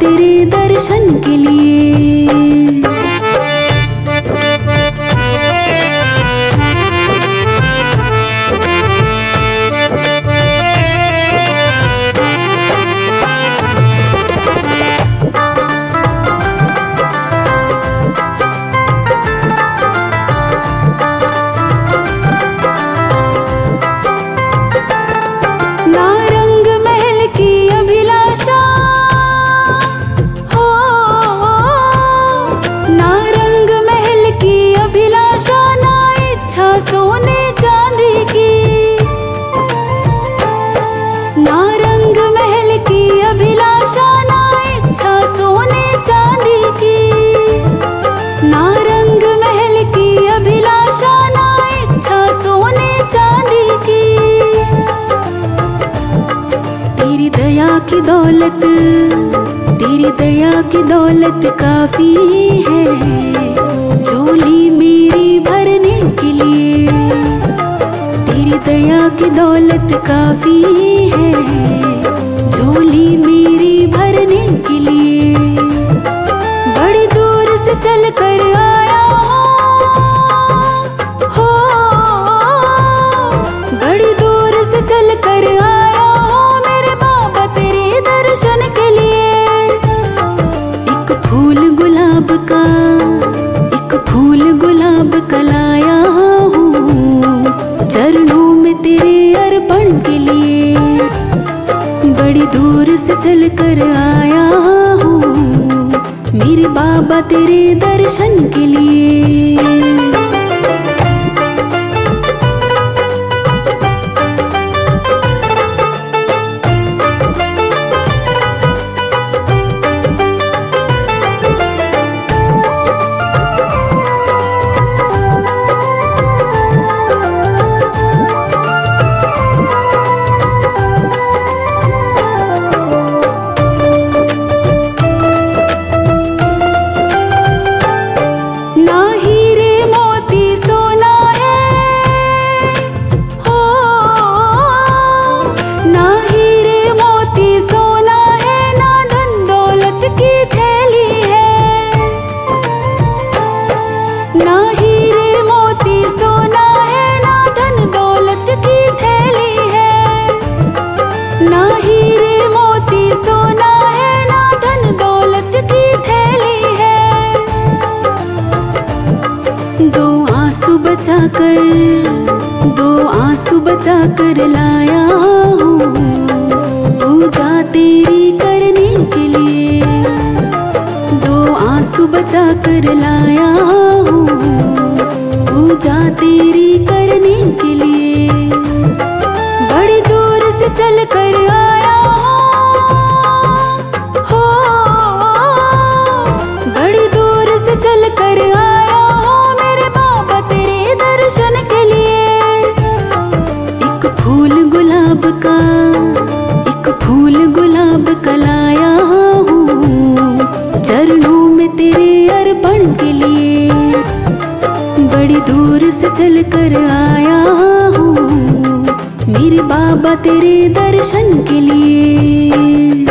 diri. चल कर आया हो। बड़ी दूर से चल कर आया हो मेरे बाबा तेरे दर्शन के लिए। एक फूल गुलाब का, एक फूल गुलाब का लाया हूँ। चरणों में तेरे अर्पण के लिए। बड़ी दूर से चल कर आया हूँ। बाबा तेरे दर्शन के लिए। फिर बाबा तेरे दर्शन के लिए।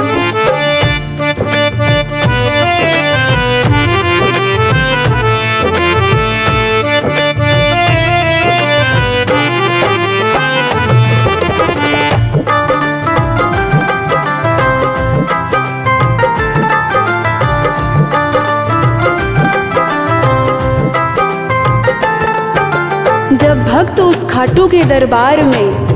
जब भक्त उस खाटू के दरबार में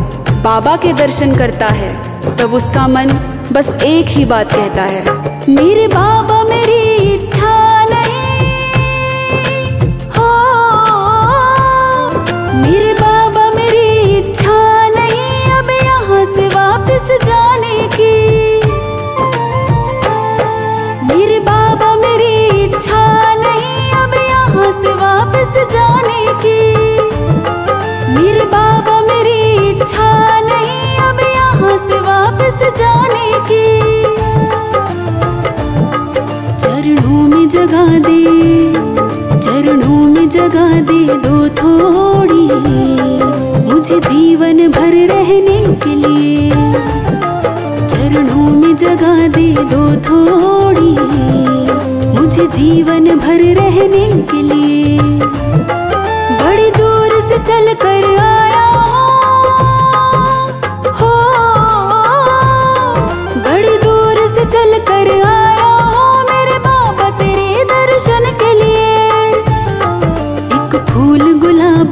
बाबा के दर्शन करता है, तब उसका मन बस एक ही बात कहता है, मेरे बाबा, मेरी इच्छा नहीं। हो, मेरे बाबा, मेरी इच्छा नहीं, अब यहाँ से वापस जाने की। मेरे बाबा, मेरी इच्छा नहीं, अब यहाँ से वापस जाने की। मेरे बाबा इच्छा नहीं अब यहाँ से वापस जाने की। चरणों में जगा दे, चरणों में जगा दे दो थोड़ी। मुझे जीवन भर रहने के लिए चरणों में जगा दे दो थोड़ी। मुझे जीवन भर रहने के लिए बड़ी दूर से चल कर आया हो।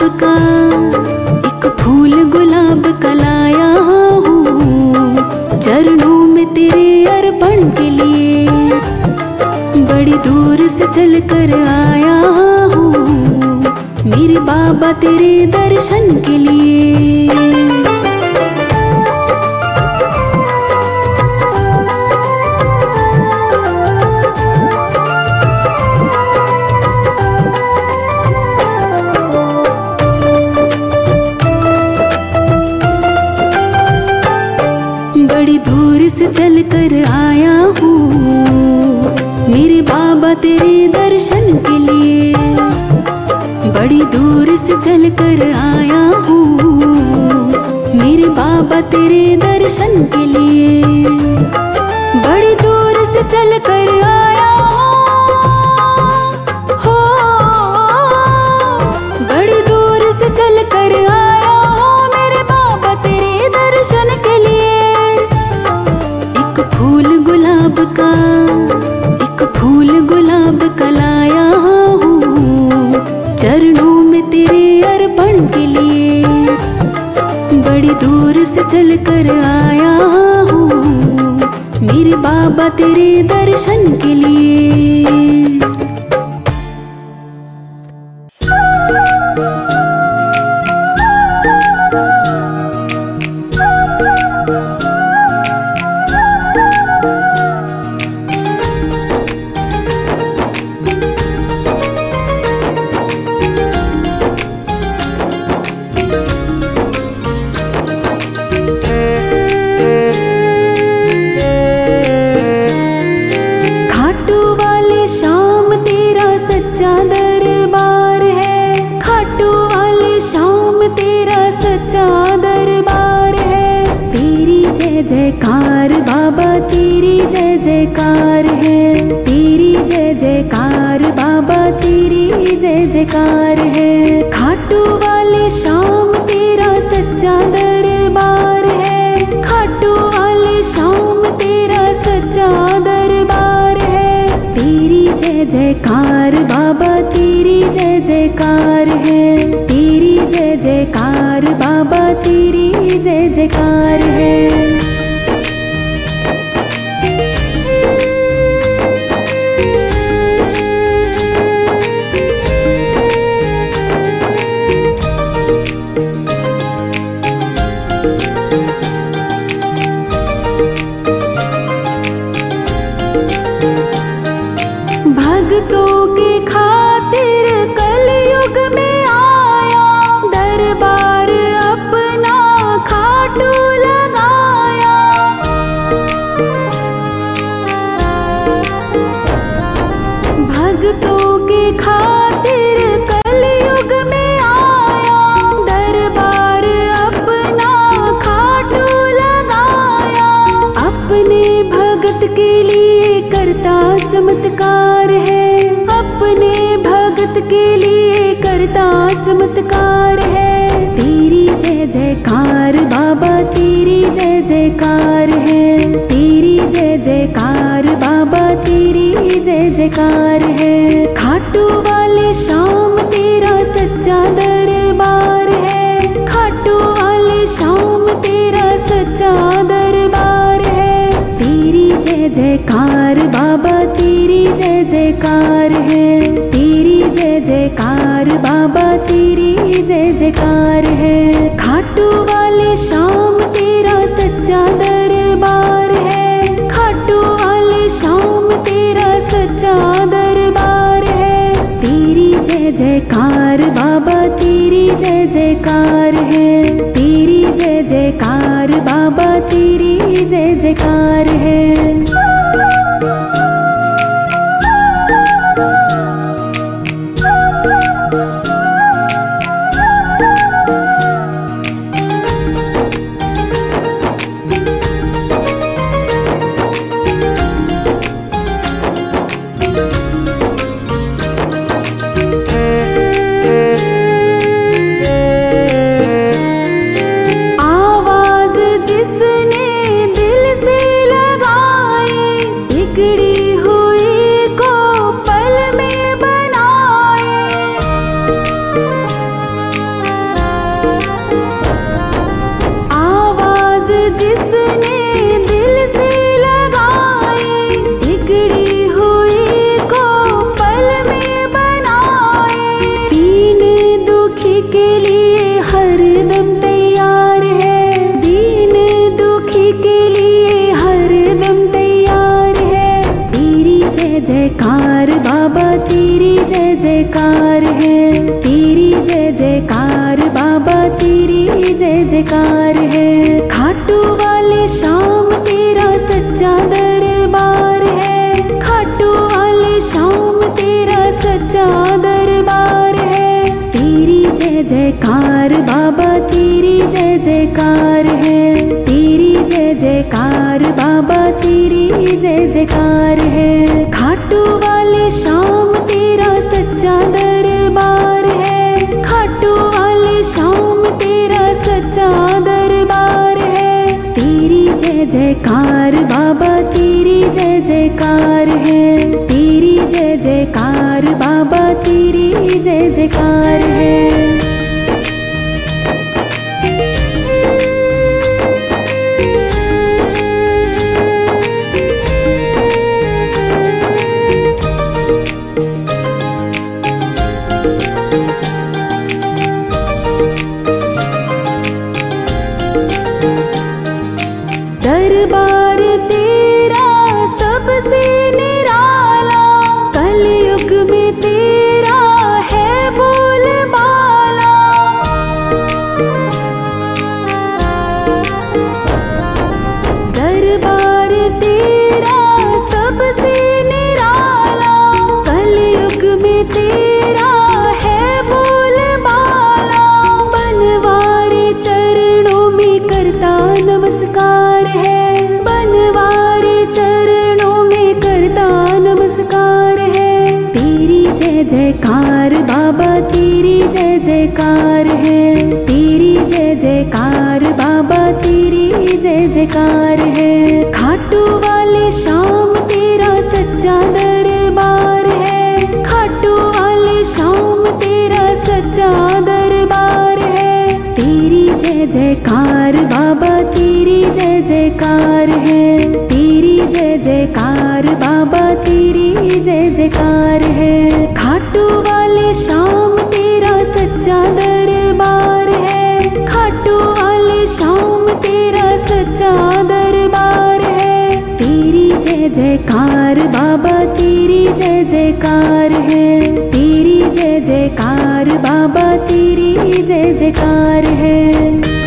गुलाब का, एक फूल गुलाब का लाया हूँ। चरणों में तेरे अर्पण के लिए बड़ी दूर से चल कर आया हूँ। मेरे बाबा तेरे दर्शन के लिए। से चल कर आया हूँ। मेरे बाबा तेरे दर्शन के लिए। बड़ी दूर से चल कर आया हूँ। मेरे बाबा तेरे दर्शन के लिए। बड़ी दूर से चल कर आया हो। दूर से चल कर आया हूँ। मेरे बाबा तेरे दर्शन के लिए। के लिए करता चमत्कार है। तेरी जय जयकार, बाबा तेरी जय जयकार है। तेरी जय जयकार, बाबा तेरी जय जयकार है। खाटू वाले शाम तेरा सच्चा दरबार है। खाटू वाले शाम तेरा सच्चा दरबार है। तेरी जय जयकार, बाबा तेरी जय जयकार है। जयकार बाबा तेरी जय जयकार है। खाटू वाले शाम तेरा सच्चा दरबार है। खाटू वाले शाम तेरा सच्चा दरबार है। तेरी जय जयकार बाबा तेरी जय जयकार है। तेरी जय जयकार बाबा तेरी जय जयकार है। जयकार है। खाटू वाले शाम तेरा सच्चा दरबार है। खाटू वाले शाम तेरा सच्चा दरबार है। तेरी जय जयकार, बाबा तेरी जय जयकार है। तेरी जय जयकार, बाबा तेरी जय जयकार है। खाटू वाले शाम तेरा सच्चा दरबार सच्चा दरबार है। तेरी जय जयकार, बाबा तेरी जय जयकार है। तेरी जय जयकार, बाबा तेरी जय जयकार है। जयकार, बाबा तेरी जय जयकार है। तेरी जय जयकार, बाबा तेरी जय जयकार है। खाटू वाले शाम तेरा सच्चा दरबार है। खाटू वाले शाम तेरा सच्चा दरबार है। तेरी जय जयकार, बाबा तेरी जय जयकार है। जय जयकार, बाबा तेरी जय जयकार है। खाटू वाले शाम तेरा सच्चा दरबार है। खाटू वाले शाम तेरा सच्चा दरबार है। तेरी जय जयकार, बाबा तेरी जय जयकार है। तेरी जय जयकार, बाबा तेरी जय जयकार है।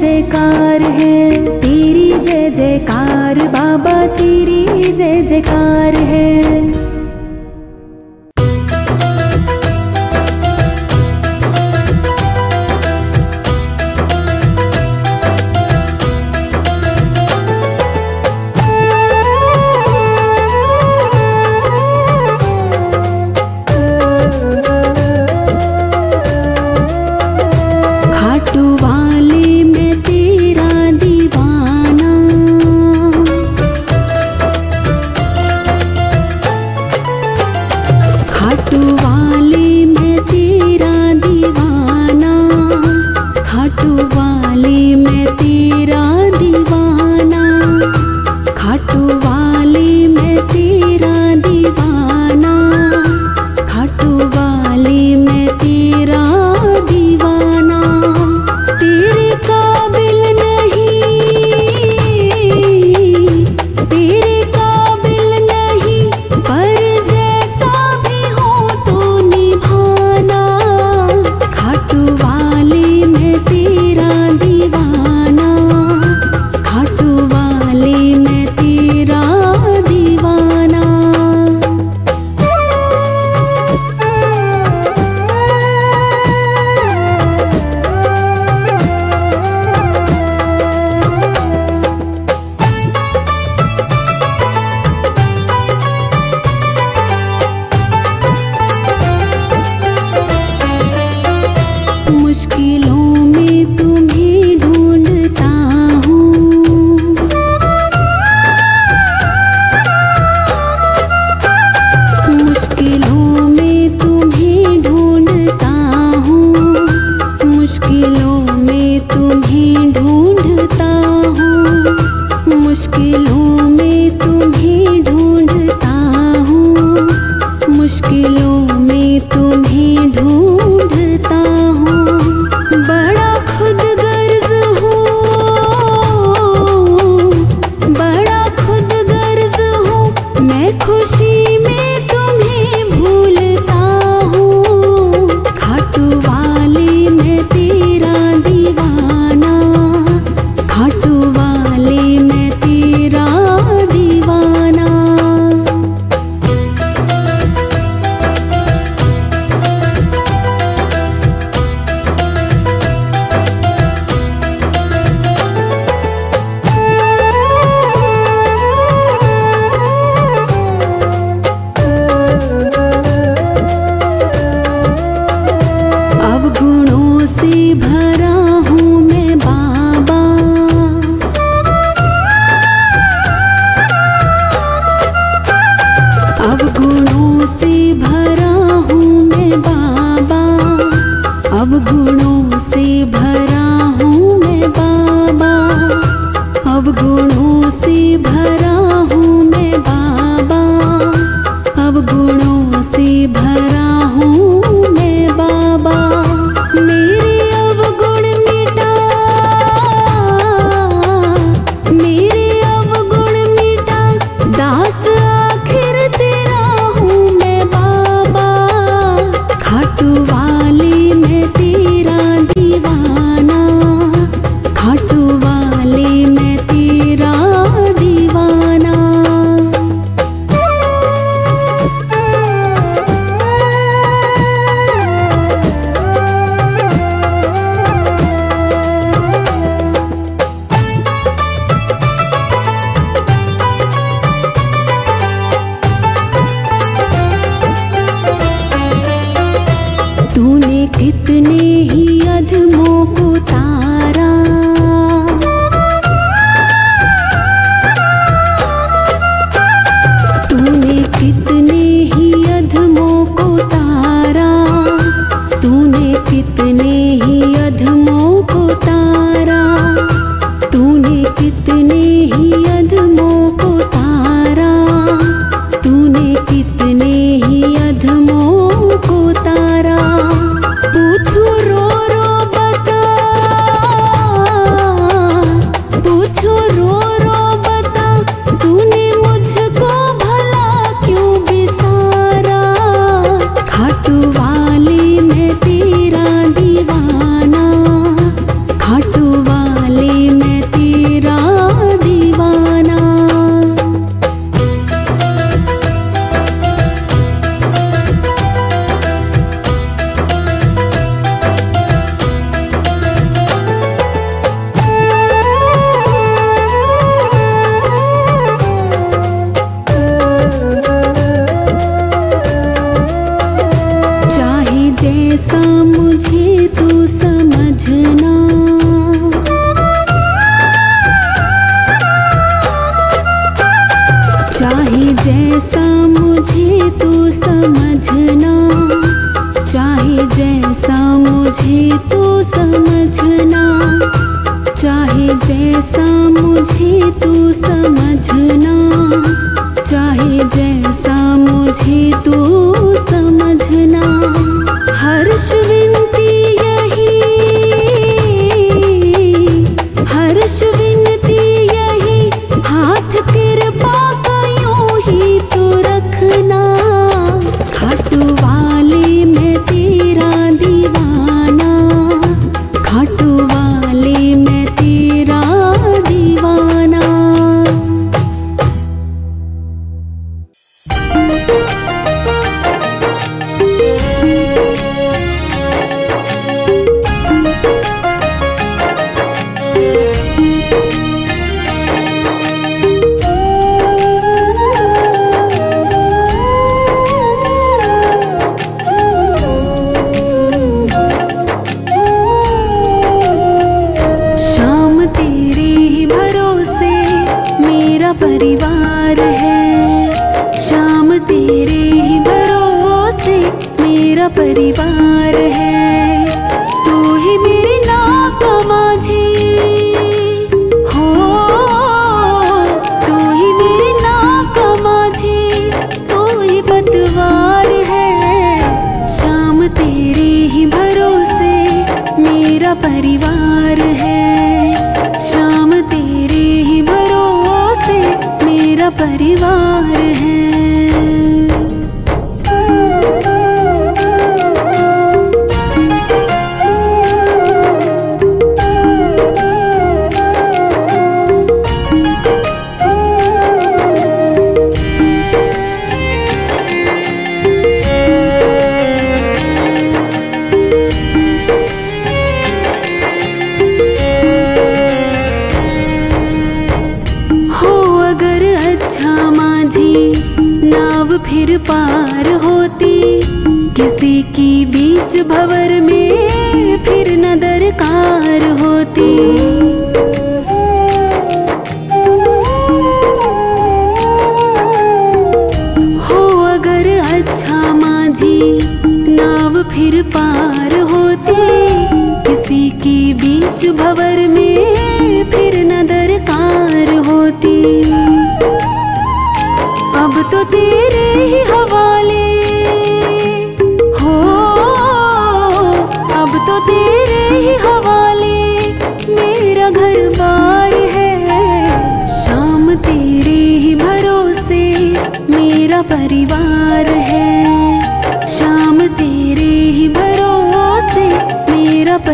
जयकार है तेरी जय जयकार बाबा तेरी जय जयकार है।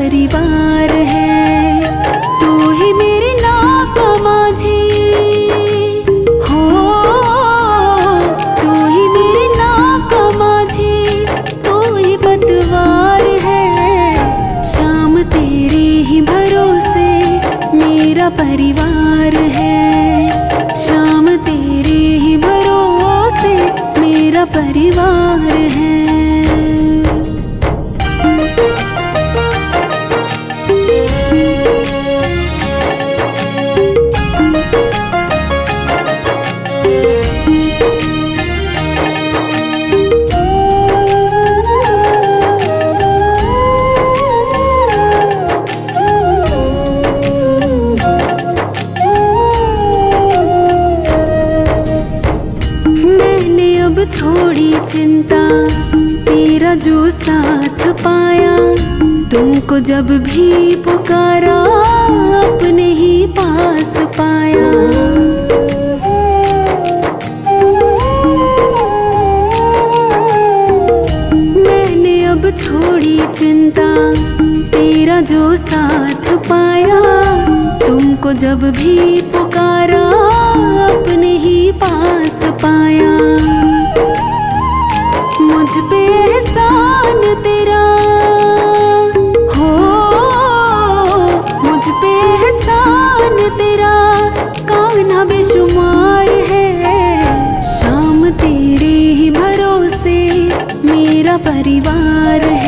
परिवार है। तू ही मेरे नाव माझी हो, तू ही मेरे नाव माझी तू ही पतवार है। शाम तेरे ही भरोसे मेरा परिवार है। शाम तेरे ही भरोसे मेरा परिवार जब भी पुकारा, अपने ही पास पाया। मैंने अब थोड़ी चिंता, तेरा जो साथ पाया। तुमको जब भी पुकारा, अपने ही पास पाया। मुझ पे एहसान तेरा बेशुमार है। शाम तेरे ही भरोसे मेरा परिवार है।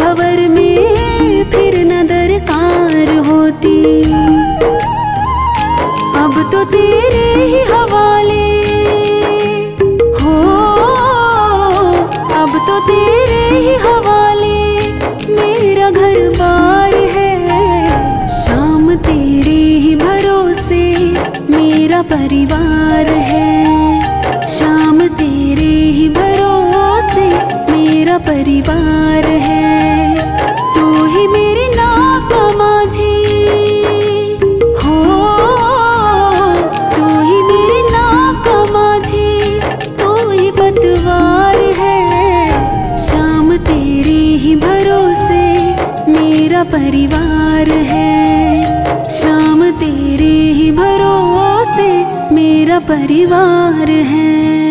भवर में फिर न दरकार होती। अब तो तेरे ही हवाले। हो, अब तो तेरे ही हवाले। मेरा घर बार है, शाम तेरे ही भरोसे। मेरा परिवार है, शाम तेरे ही भरोसे। मेरा परिवार है। प्यार है। शाम तेरे ही भरोसे मेरा परिवार है।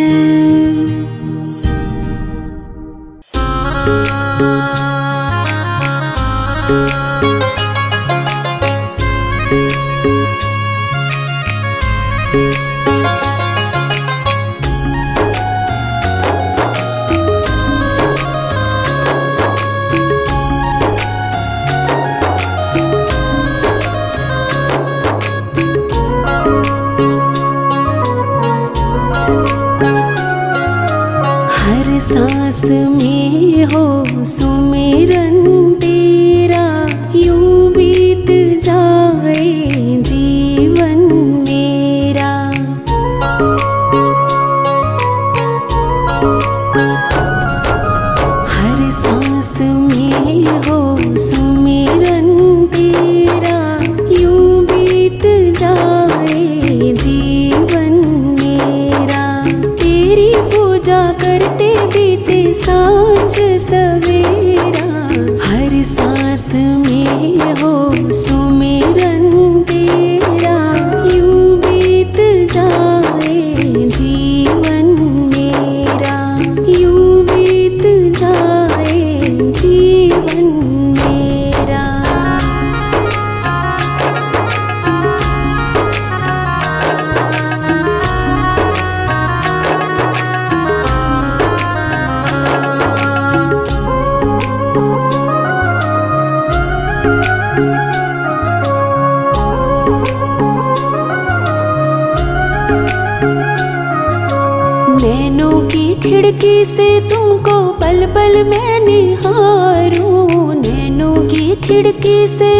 खिड़की से तुमको पल पल मैं निहारूं, नैनों की खिड़की से।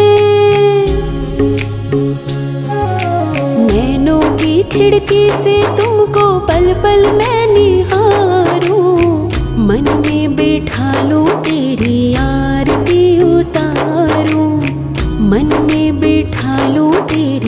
नैनों की खिड़की से तुमको पल पल मैं निहारूं, मन में बैठा लूँ तेरी आरती उतारूं, मन में बैठा लूँ तेरी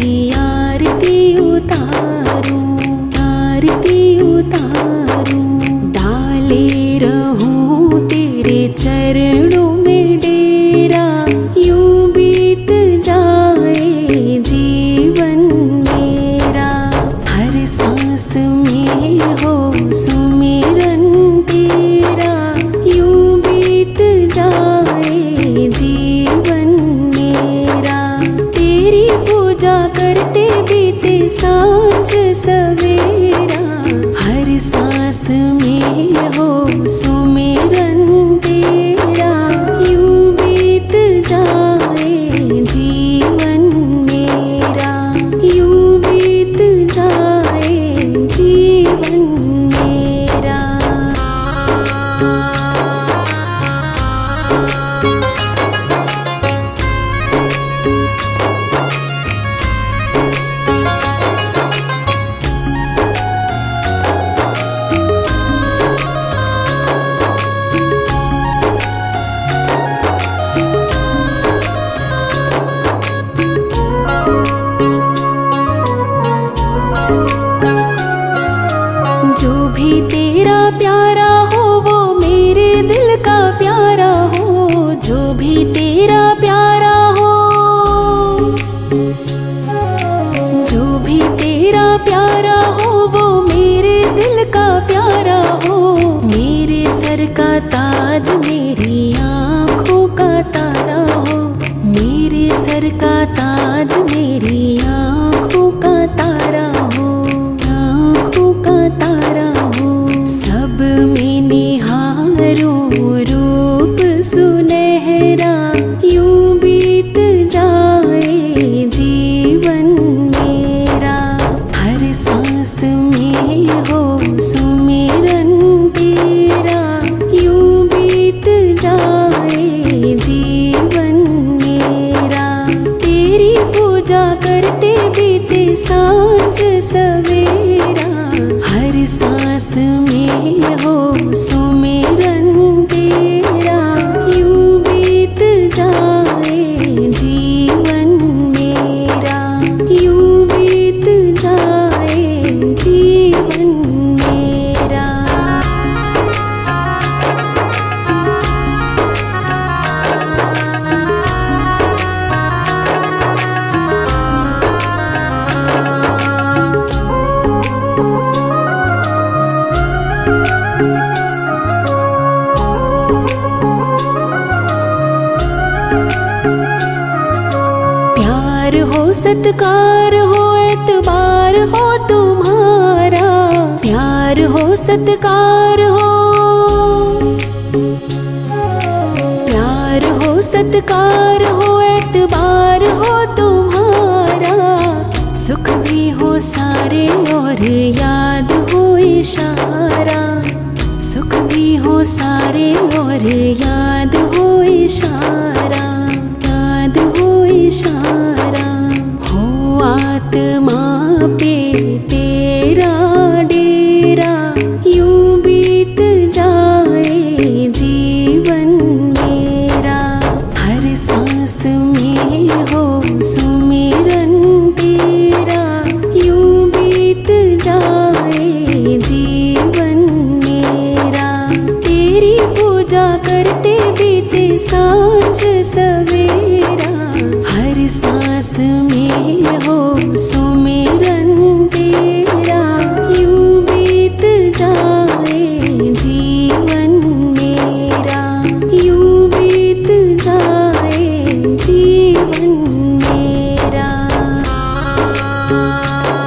Bye.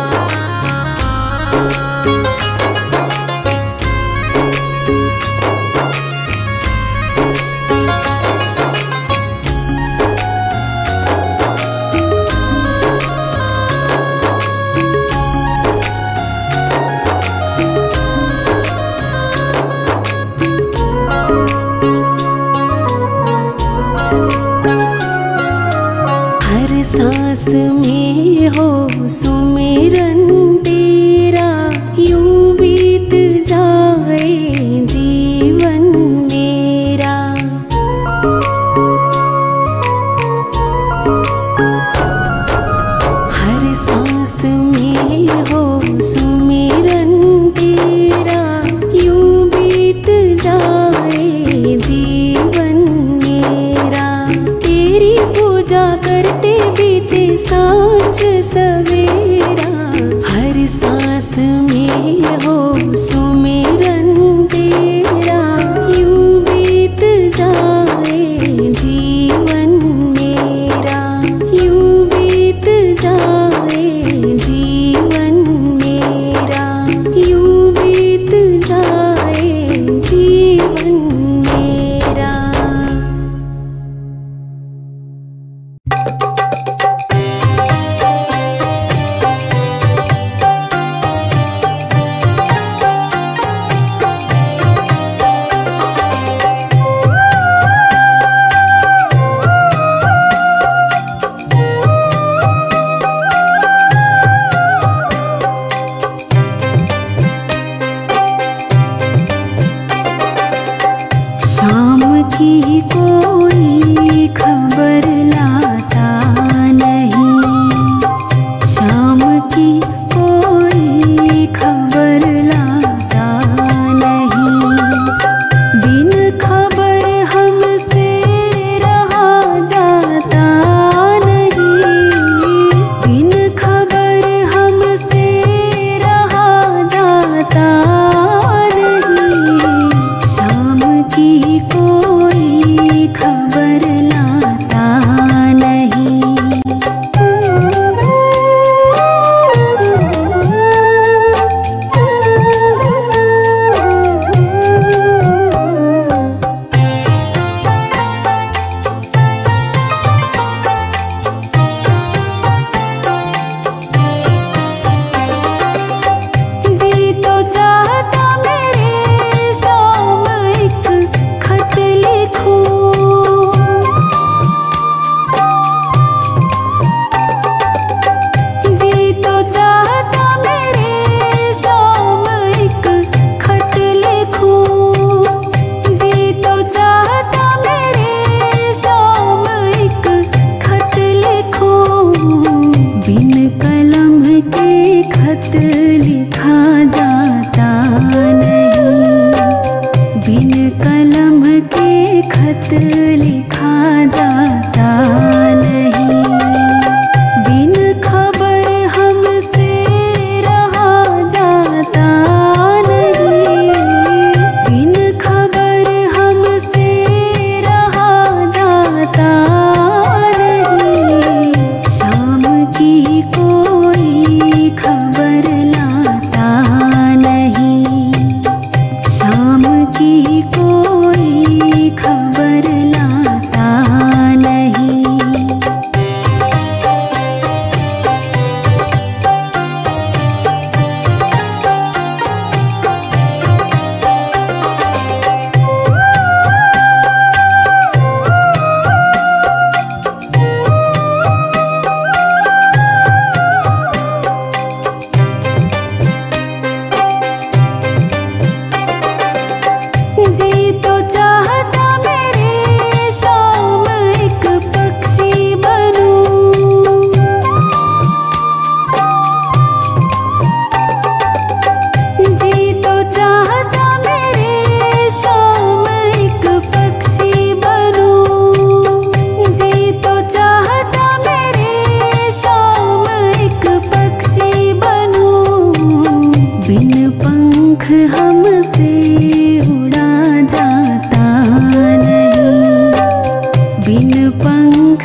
कोई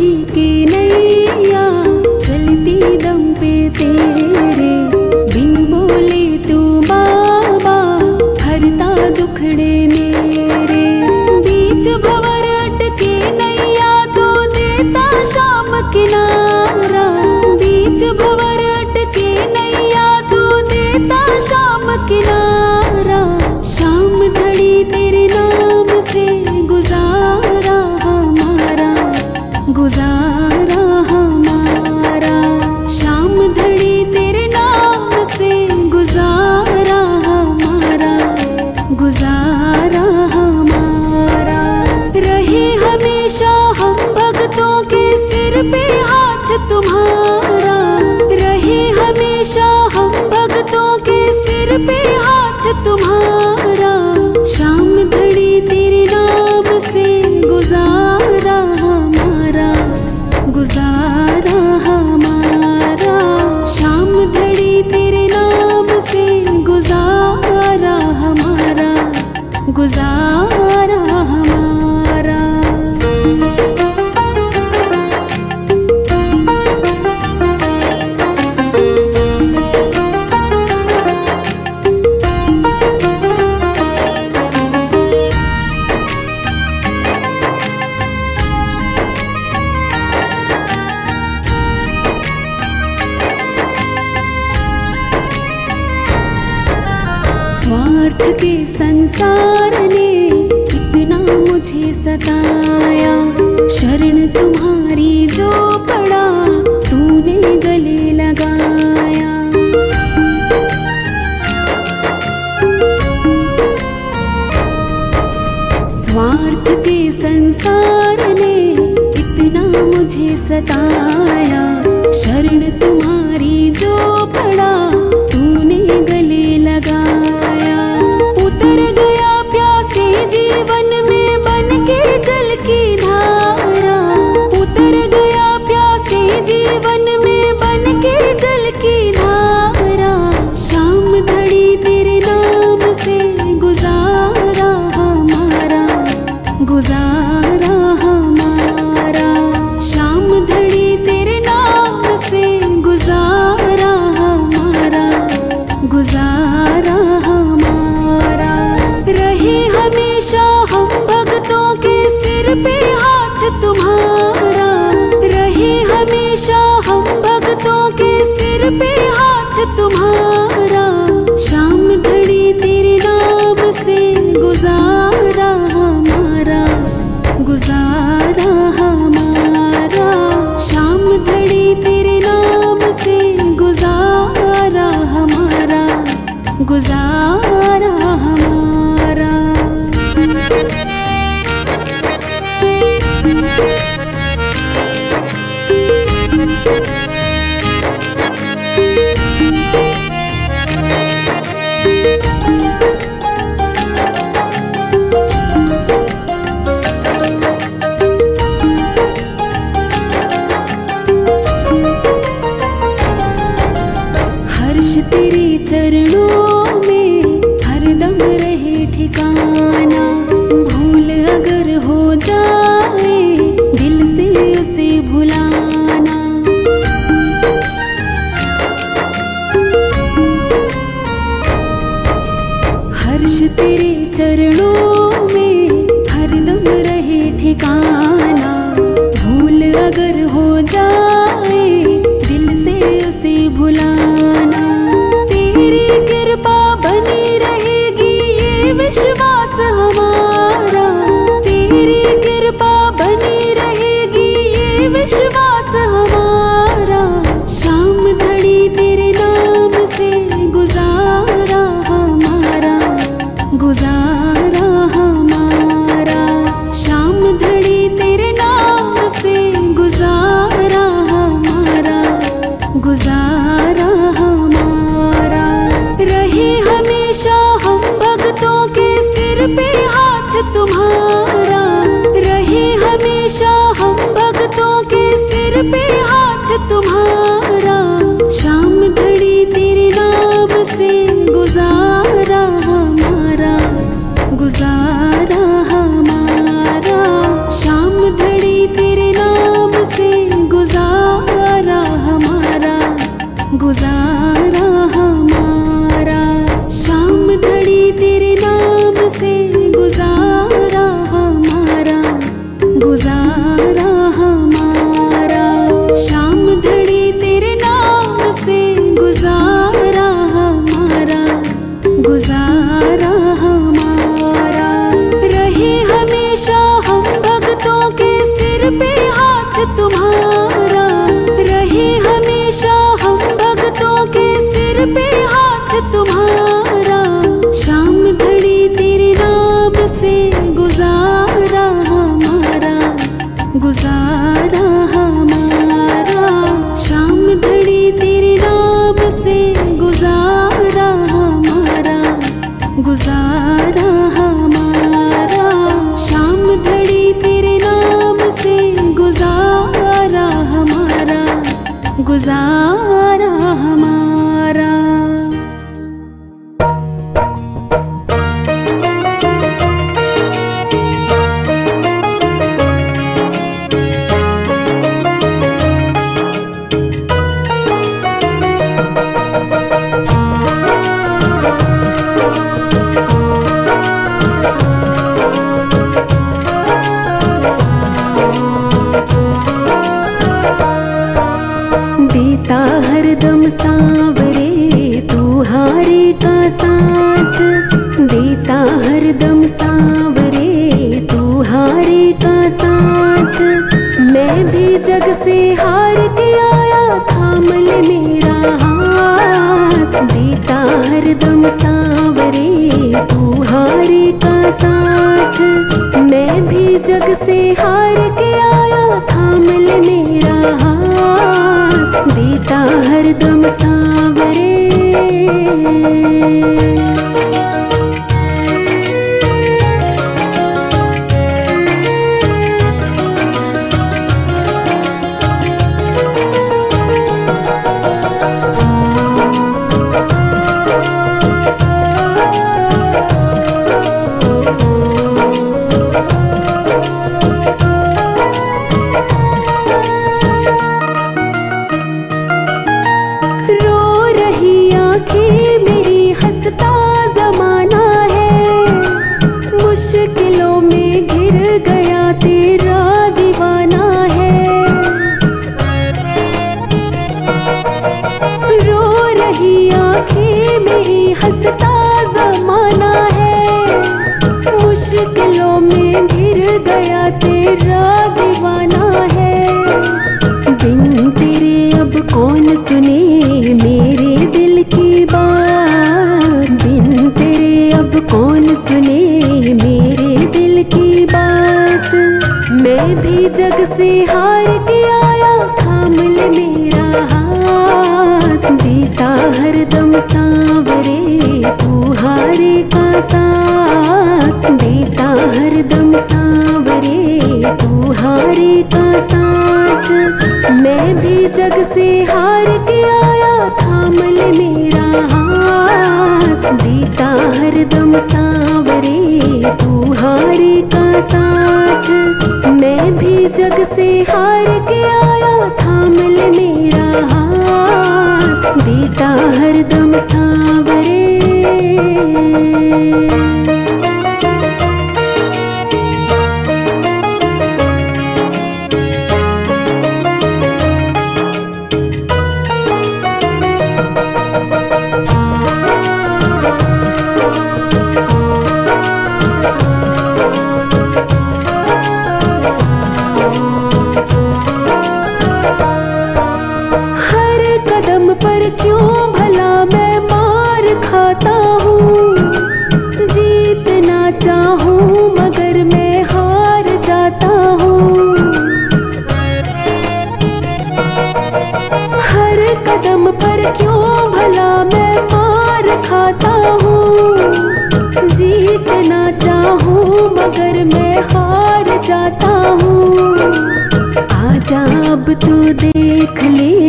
के नैया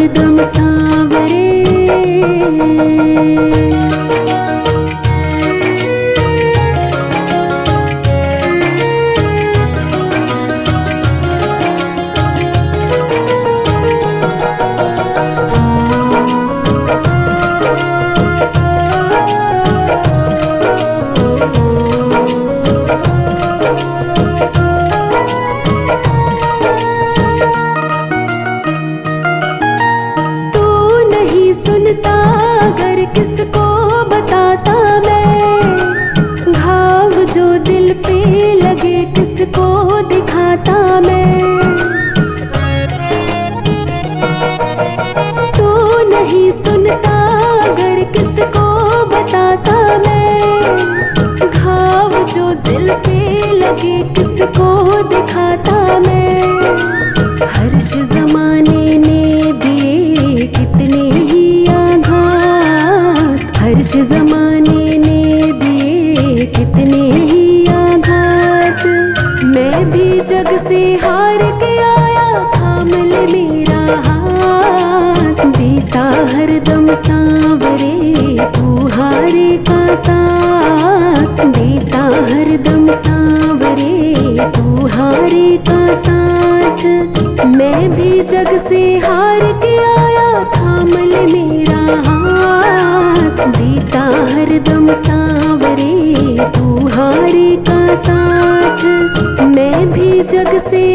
हरदम सा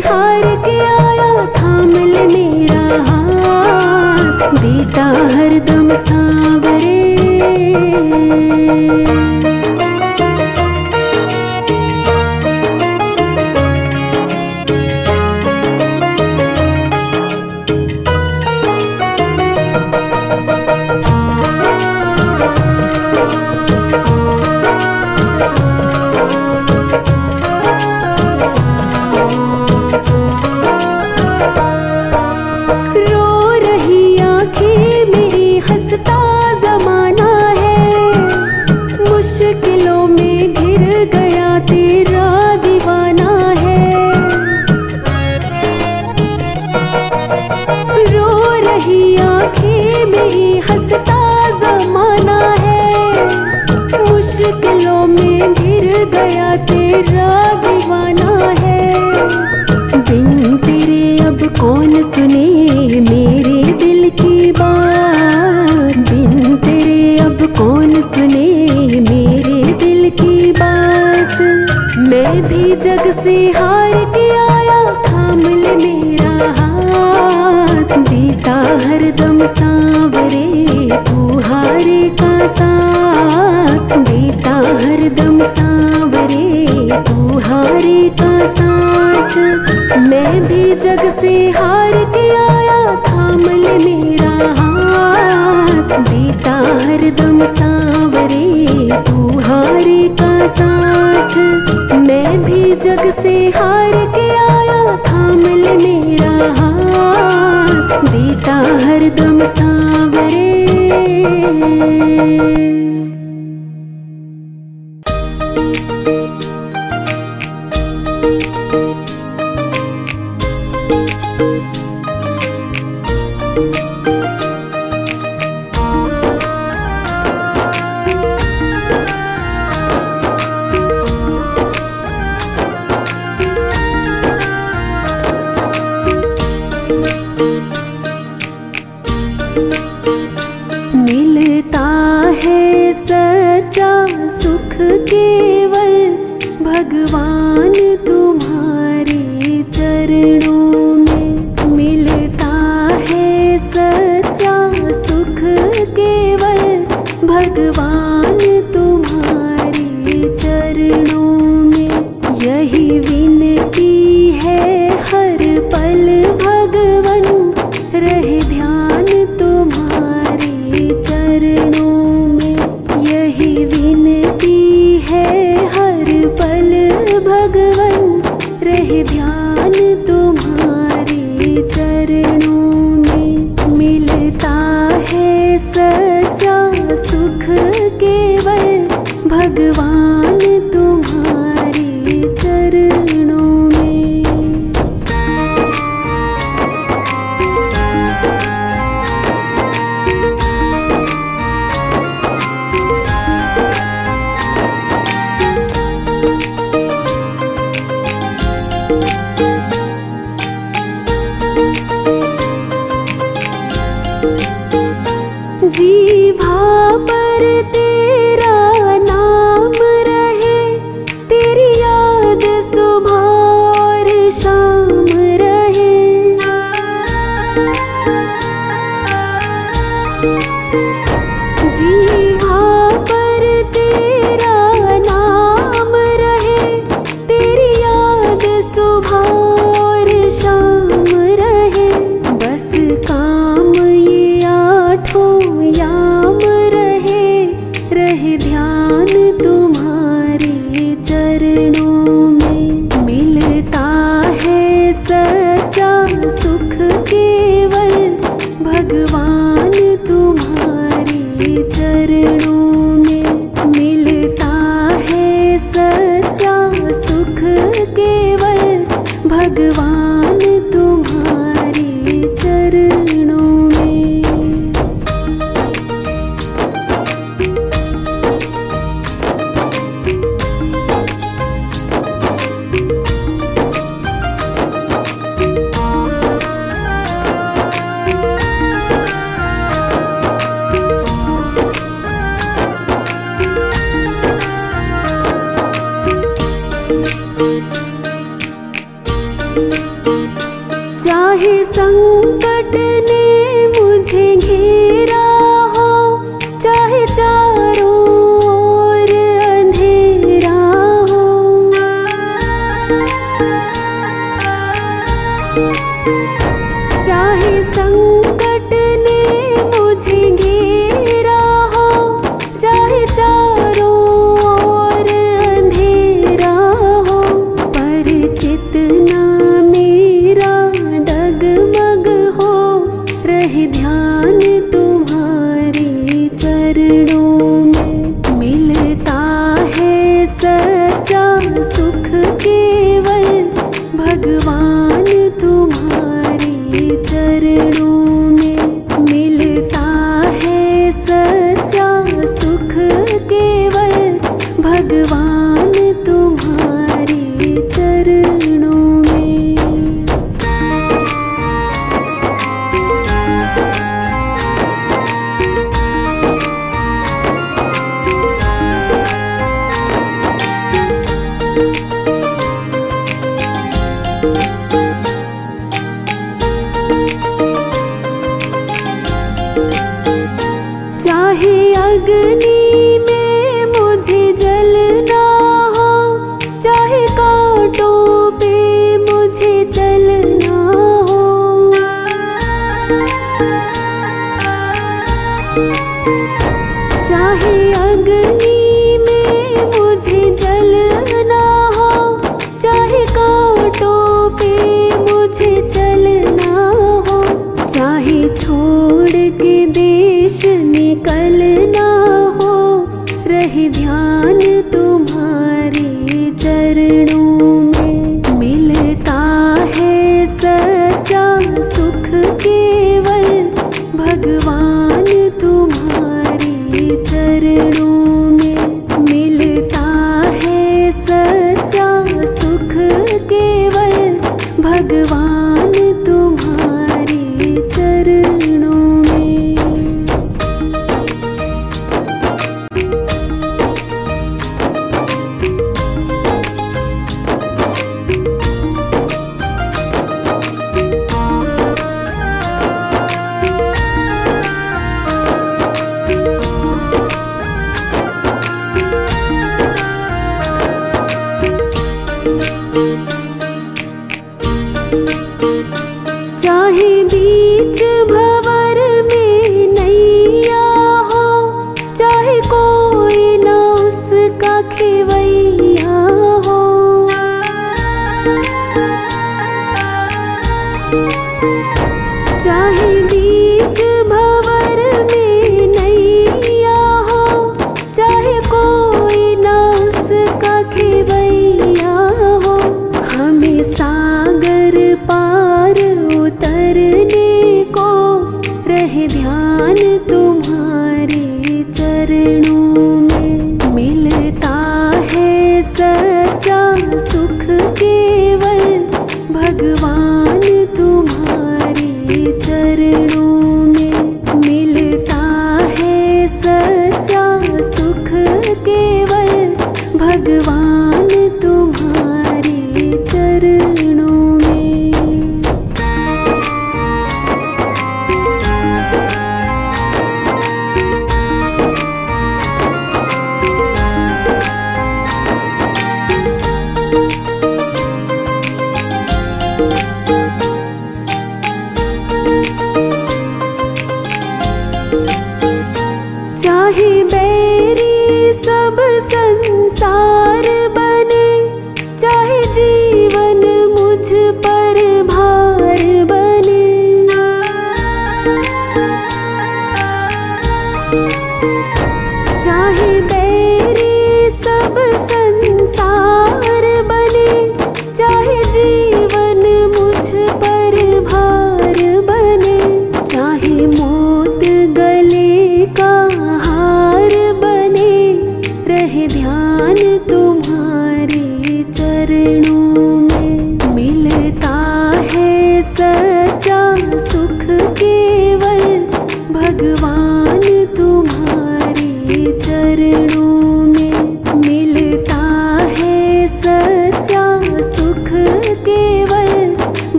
हार के आया मेरा हाथ देता हर दम सा। do.